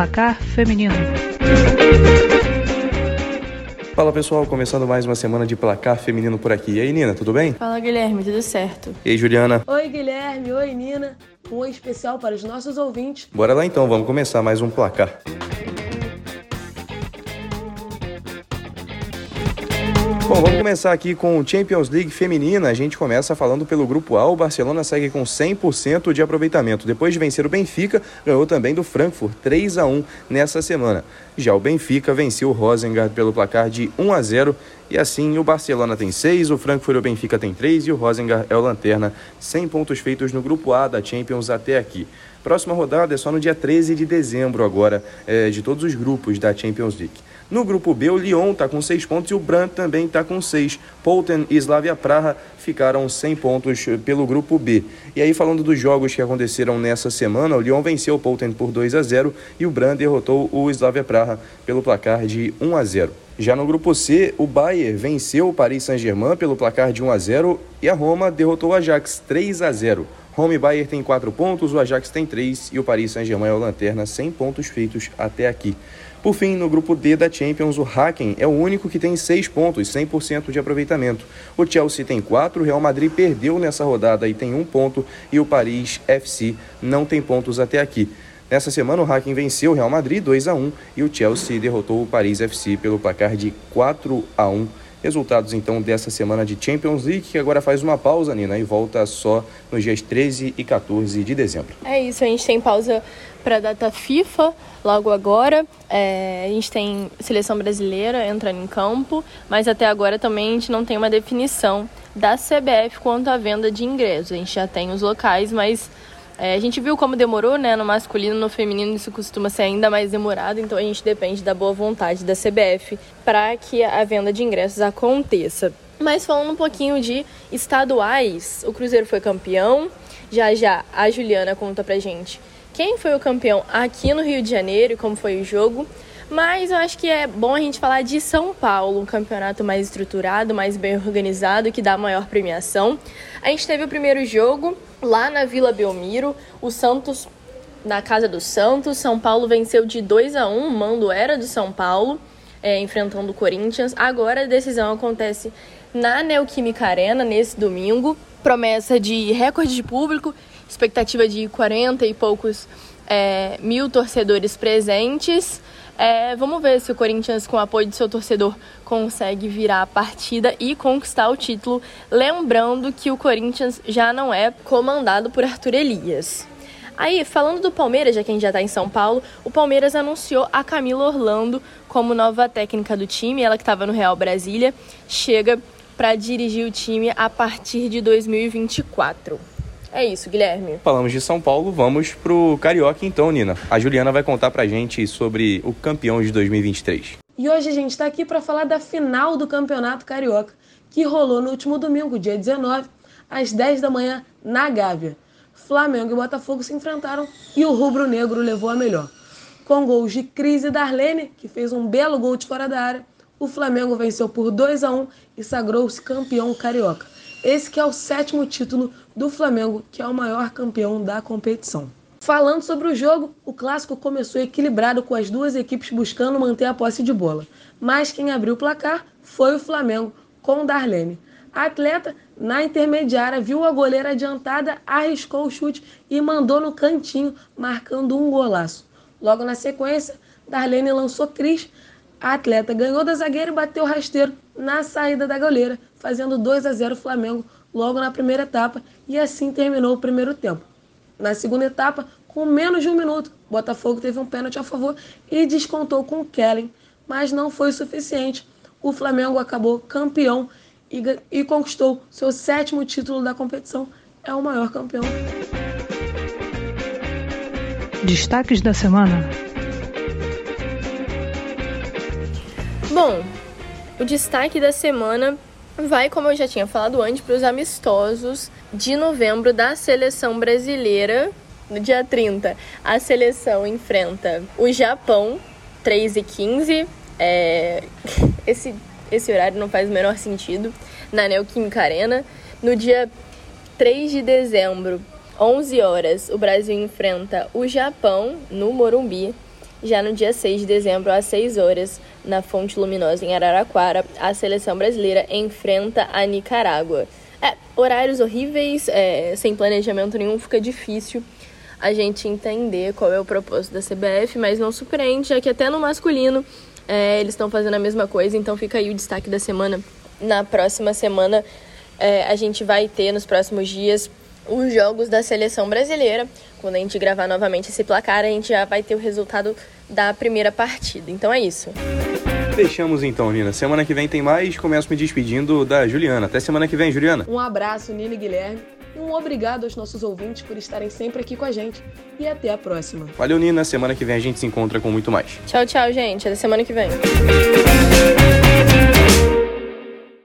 placar feminino. Fala pessoal, começando mais uma semana de placar feminino por aqui. E aí, Nina, tudo bem? Fala Guilherme, tudo certo? E aí, Juliana? Oi, Guilherme, oi, Nina. Um oi especial para os nossos ouvintes. Bora lá então, vamos começar mais um placar. Bom, vamos começar aqui com Champions League feminina. A gente começa falando pelo grupo A. O Barcelona segue com 100% de aproveitamento. Depois de vencer o Benfica, ganhou também do Frankfurt 3 a 1 nessa semana. Já o Benfica venceu o Rosengard pelo placar de 1 a 0 e assim o Barcelona tem 6, o Frankfurt e o Benfica tem 3 e o Rosengard é o lanterna, 100 pontos feitos no grupo A da Champions até aqui. Próxima rodada é só no dia 13 de dezembro agora, é, de todos os grupos da Champions League. No grupo B, o Lyon está com 6 pontos e o Brandt também está com 6. Polten e Slavia Praha ficaram 100 pontos pelo grupo B. E aí, falando dos jogos que aconteceram nessa semana, o Lyon venceu o Polten por 2 a 0 e o Brandt derrotou o Slavia Praha pelo placar de 1 a 0. Já no grupo C, o Bayern venceu o Paris Saint-Germain pelo placar de 1 a 0 e a Roma derrotou o Ajax 3 a 0. Roma e Bayern têm 4 pontos, o Ajax tem 3 e o Paris Saint-Germain é o lanterna, 100 pontos feitos até aqui. Por fim, no grupo D da Champions, o Hacken é o único que tem 6 pontos, 100% de aproveitamento. O Chelsea tem 4, o Real Madrid perdeu nessa rodada e tem 1 ponto, e o Paris FC não tem pontos até aqui. Nessa semana, o Hacken venceu o Real Madrid 2 a 1 e o Chelsea derrotou o Paris FC pelo placar de 4 a 1 Resultados então dessa semana de Champions League, que agora faz uma pausa, Nina, e volta só nos dias 13 e 14 de dezembro. É isso, a gente tem pausa para a data FIFA logo agora. É, a gente tem seleção brasileira entrando em campo, mas até agora também a gente não tem uma definição da CBF quanto à venda de ingressos. A gente já tem os locais, mas é, a gente viu como demorou, né? No masculino, no feminino isso costuma ser ainda mais demorado, então a gente depende da boa vontade da CBF para que a venda de ingressos aconteça. Mas falando um pouquinho de estaduais, o Cruzeiro foi campeão. Já já a Juliana conta pra gente quem foi o campeão aqui no Rio de Janeiro e como foi o jogo. Mas eu acho que é bom a gente falar de São Paulo, um campeonato mais estruturado, mais bem organizado, que dá maior premiação. A gente teve o primeiro jogo lá na Vila Belmiro, o Santos na casa do Santos. São Paulo venceu de 2 a 1, o mando era do São Paulo, é, enfrentando o Corinthians. Agora a decisão acontece na Neoquímica Arena nesse domingo. Promessa de recorde de público, expectativa de 40 e poucos é, mil torcedores presentes. É, vamos ver se o Corinthians, com o apoio do seu torcedor, consegue virar a partida e conquistar o título. Lembrando que o Corinthians já não é comandado por Arthur Elias. Aí, falando do Palmeiras, já que a gente já está em São Paulo, o Palmeiras anunciou a Camila Orlando como nova técnica do time. Ela que estava no Real Brasília, chega para dirigir o time a partir de 2024. É isso, Guilherme. Falamos de São Paulo, vamos pro Carioca então, Nina. A Juliana vai contar pra gente sobre o campeão de 2023. E hoje a gente está aqui para falar da final do Campeonato Carioca, que rolou no último domingo, dia 19, às 10 da manhã, na Gávea. Flamengo e Botafogo se enfrentaram e o rubro-negro levou a melhor. Com gols de Cris e Darlene, que fez um belo gol de fora da área, o Flamengo venceu por 2 a 1 e sagrou-se campeão carioca. Esse que é o sétimo título do Flamengo, que é o maior campeão da competição. Falando sobre o jogo, o clássico começou equilibrado com as duas equipes buscando manter a posse de bola. Mas quem abriu o placar foi o Flamengo, com Darlene. A atleta, na intermediária, viu a goleira adiantada, arriscou o chute e mandou no cantinho, marcando um golaço. Logo na sequência, Darlene lançou Cris. A atleta ganhou da zagueira e bateu rasteiro na saída da goleira, fazendo 2 a 0 Flamengo logo na primeira etapa e assim terminou o primeiro tempo. Na segunda etapa, com menos de um minuto, Botafogo teve um pênalti a favor e descontou com Kellen, mas não foi suficiente. O Flamengo acabou campeão e, e conquistou seu sétimo título da competição. É o maior campeão. Destaques da semana. Bom, o destaque da semana vai, como eu já tinha falado antes, para os amistosos de novembro da seleção brasileira. No dia 30, a seleção enfrenta o Japão, 3 e 15. É... Esse, esse horário não faz o menor sentido. Na Neoquímica Arena. No dia 3 de dezembro, 11 horas, o Brasil enfrenta o Japão no Morumbi. Já no dia 6 de dezembro, às 6 horas, na Fonte Luminosa em Araraquara, a seleção brasileira enfrenta a Nicarágua. É, horários horríveis, é, sem planejamento nenhum, fica difícil a gente entender qual é o propósito da CBF, mas não surpreende, já que até no masculino é, eles estão fazendo a mesma coisa, então fica aí o destaque da semana. Na próxima semana, é, a gente vai ter, nos próximos dias, os jogos da seleção brasileira. Quando a gente gravar novamente esse placar, a gente já vai ter o resultado da primeira partida. Então é isso. Fechamos então, Nina. Semana que vem tem mais. Começo me despedindo da Juliana. Até semana que vem, Juliana. Um abraço, Nina e Guilherme. E um obrigado aos nossos ouvintes por estarem sempre aqui com a gente. E até a próxima. Valeu, Nina. Semana que vem a gente se encontra com muito mais. Tchau, tchau, gente. Até semana que vem.